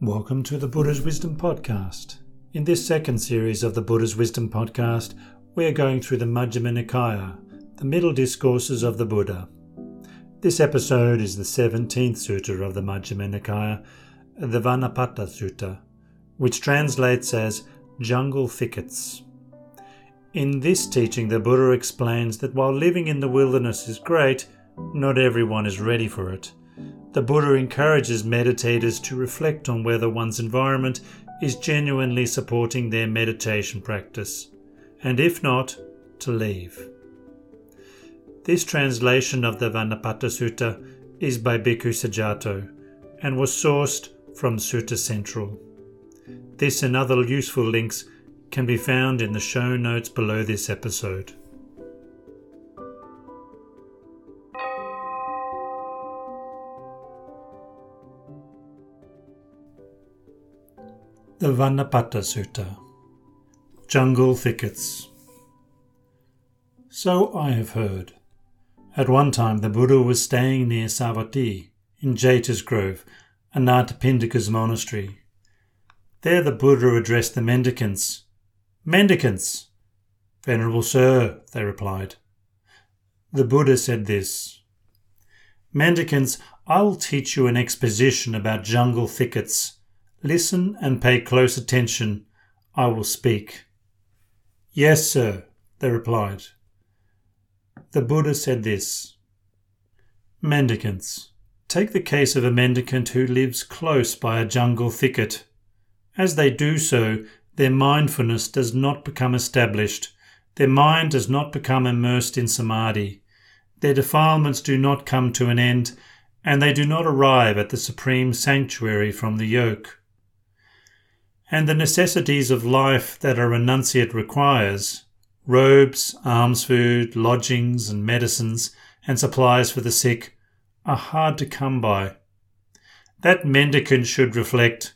Welcome to the Buddha's Wisdom Podcast. In this second series of the Buddha's Wisdom Podcast, we are going through the Majjhima Nikaya, the middle discourses of the Buddha. This episode is the 17th sutta of the Majjhima Nikaya, the Vanapattha Sutta, which translates as jungle thickets. In this teaching, the Buddha explains that while living in the wilderness is great, not everyone is ready for it. The Buddha encourages meditators to reflect on whether one's environment is genuinely supporting their meditation practice, and if not, to leave. This translation of the Vanapattha Sutta is by Bhikkhu Sujato and was sourced from Sutta Central. This and other useful links can be found in the show notes below this episode. The Vanapattha Sutta Jungle Thickets. So I have heard. At one time the Buddha was staying near Savatthi, in Jeta's Grove, Anathapindika's monastery. There the Buddha addressed the mendicants. Mendicants! Venerable Sir, they replied. The Buddha said this Mendicants, I will teach you an exposition about jungle thickets Listen and pay close attention. I will speak. Yes, sir, they replied. The Buddha said this Mendicants. Take the case of a mendicant who lives close by a jungle thicket. As they do so, their mindfulness does not become established. Their mind does not become immersed in samadhi. Their defilements do not come to an end, and they do not arrive at the supreme sanctuary from the yoke and the necessities of life that a renunciate requires robes, alms food, lodgings, and medicines, and supplies for the sick are hard to come by. That mendicant should reflect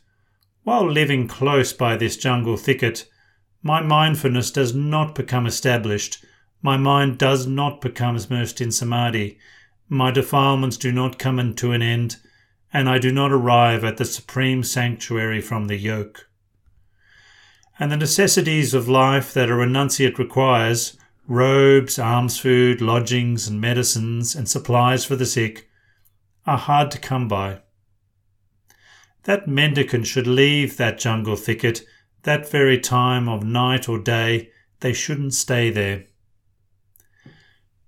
while living close by this jungle thicket, my mindfulness does not become established, my mind does not become immersed in samadhi, my defilements do not come into an end, and I do not arrive at the supreme sanctuary from the yoke and the necessities of life that a renunciate requires robes, alms food, lodgings, and medicines, and supplies for the sick are hard to come by. That mendicant should leave that jungle thicket that very time of night or day, they shouldn't stay there.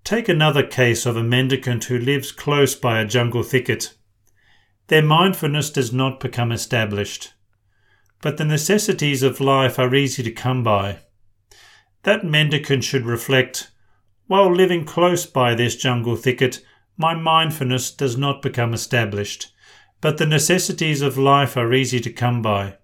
Take another case of a mendicant who lives close by a jungle thicket. Their mindfulness does not become established but the necessities of life are easy to come by. That mendicant should reflect while living close by this jungle thicket, my mindfulness does not become established, but the necessities of life are easy to come by.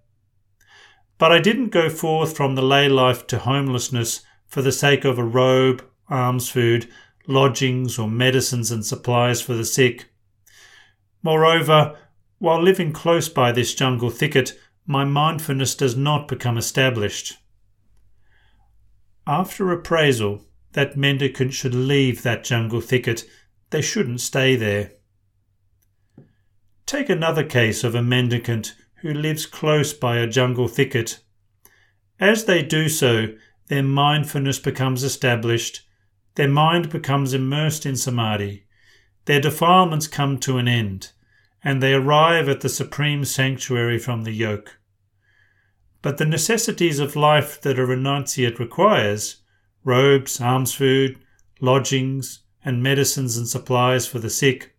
But I didn't go forth from the lay life to homelessness for the sake of a robe, alms food, lodgings, or medicines and supplies for the sick. Moreover, while living close by this jungle thicket, my mindfulness does not become established. After appraisal, that mendicant should leave that jungle thicket. They shouldn't stay there. Take another case of a mendicant who lives close by a jungle thicket. As they do so, their mindfulness becomes established, their mind becomes immersed in samadhi, their defilements come to an end, and they arrive at the supreme sanctuary from the yoke. But the necessities of life that a renunciate requires robes, alms food, lodgings, and medicines and supplies for the sick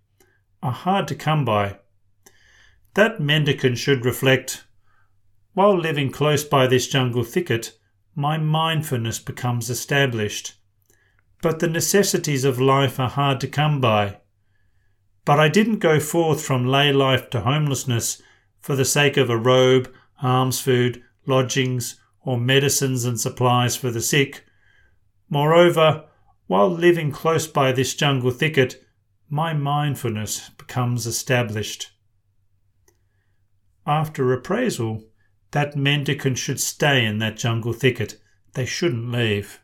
are hard to come by. That mendicant should reflect while living close by this jungle thicket, my mindfulness becomes established. But the necessities of life are hard to come by. But I didn't go forth from lay life to homelessness for the sake of a robe, alms food, lodgings, or medicines and supplies for the sick. Moreover, while living close by this jungle thicket, my mindfulness becomes established. After appraisal, that mendicant should stay in that jungle thicket. They shouldn't leave.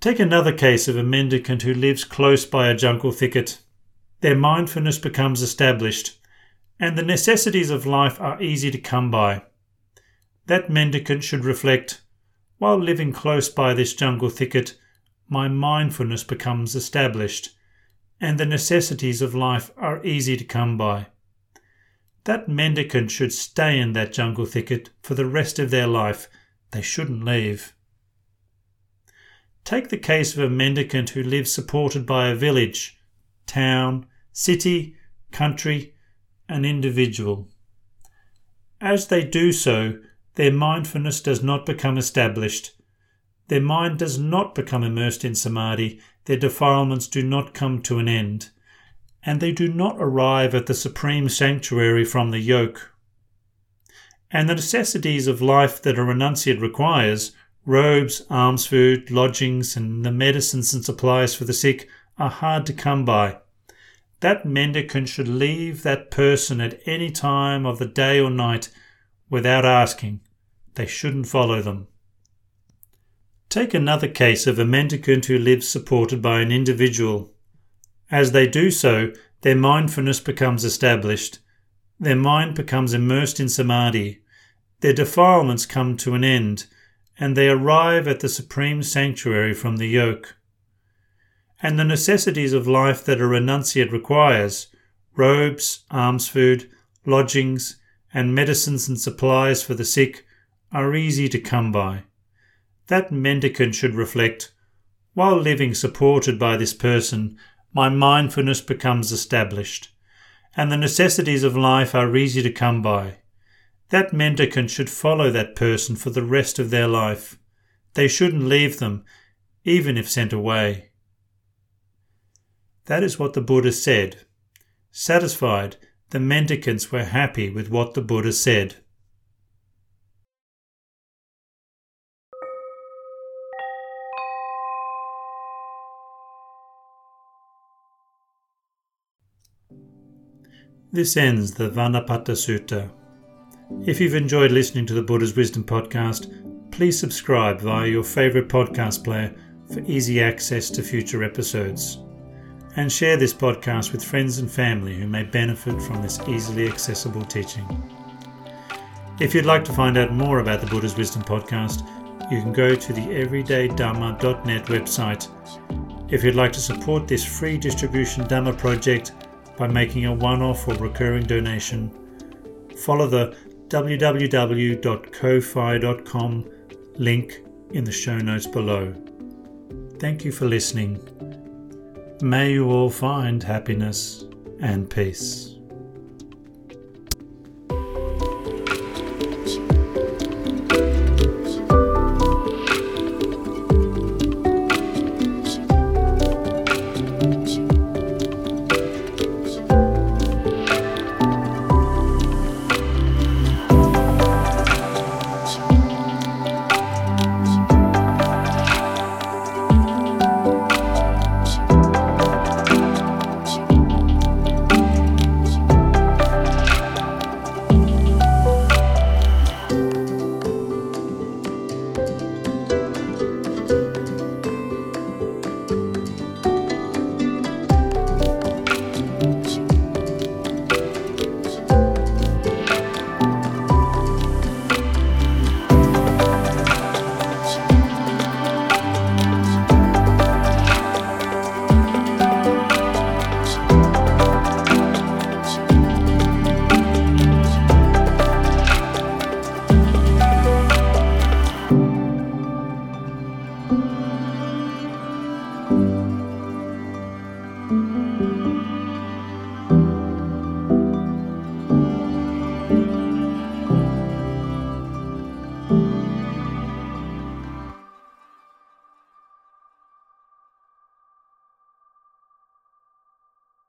Take another case of a mendicant who lives close by a jungle thicket. Their mindfulness becomes established. And the necessities of life are easy to come by. That mendicant should reflect while living close by this jungle thicket, my mindfulness becomes established, and the necessities of life are easy to come by. That mendicant should stay in that jungle thicket for the rest of their life. They shouldn't leave. Take the case of a mendicant who lives supported by a village, town, city, country, an individual. As they do so, their mindfulness does not become established. Their mind does not become immersed in samadhi. Their defilements do not come to an end. And they do not arrive at the supreme sanctuary from the yoke. And the necessities of life that a renunciate requires robes, alms food, lodgings, and the medicines and supplies for the sick are hard to come by. That mendicant should leave that person at any time of the day or night without asking. They shouldn't follow them. Take another case of a mendicant who lives supported by an individual. As they do so, their mindfulness becomes established. Their mind becomes immersed in samadhi. Their defilements come to an end, and they arrive at the supreme sanctuary from the yoke. And the necessities of life that a renunciate requires robes, alms food, lodgings, and medicines and supplies for the sick are easy to come by. That mendicant should reflect while living supported by this person, my mindfulness becomes established, and the necessities of life are easy to come by. That mendicant should follow that person for the rest of their life. They shouldn't leave them, even if sent away. That is what the Buddha said. Satisfied, the mendicants were happy with what the Buddha said. This ends the Vanapattha Sutta. If you've enjoyed listening to the Buddha's Wisdom podcast, please subscribe via your favourite podcast player for easy access to future episodes. And share this podcast with friends and family who may benefit from this easily accessible teaching. If you'd like to find out more about the Buddha's Wisdom podcast, you can go to the everydaydhamma.net website. If you'd like to support this free distribution Dhamma project, by making a one off or recurring donation. Follow the www.kofi.com link in the show notes below. Thank you for listening. May you all find happiness and peace.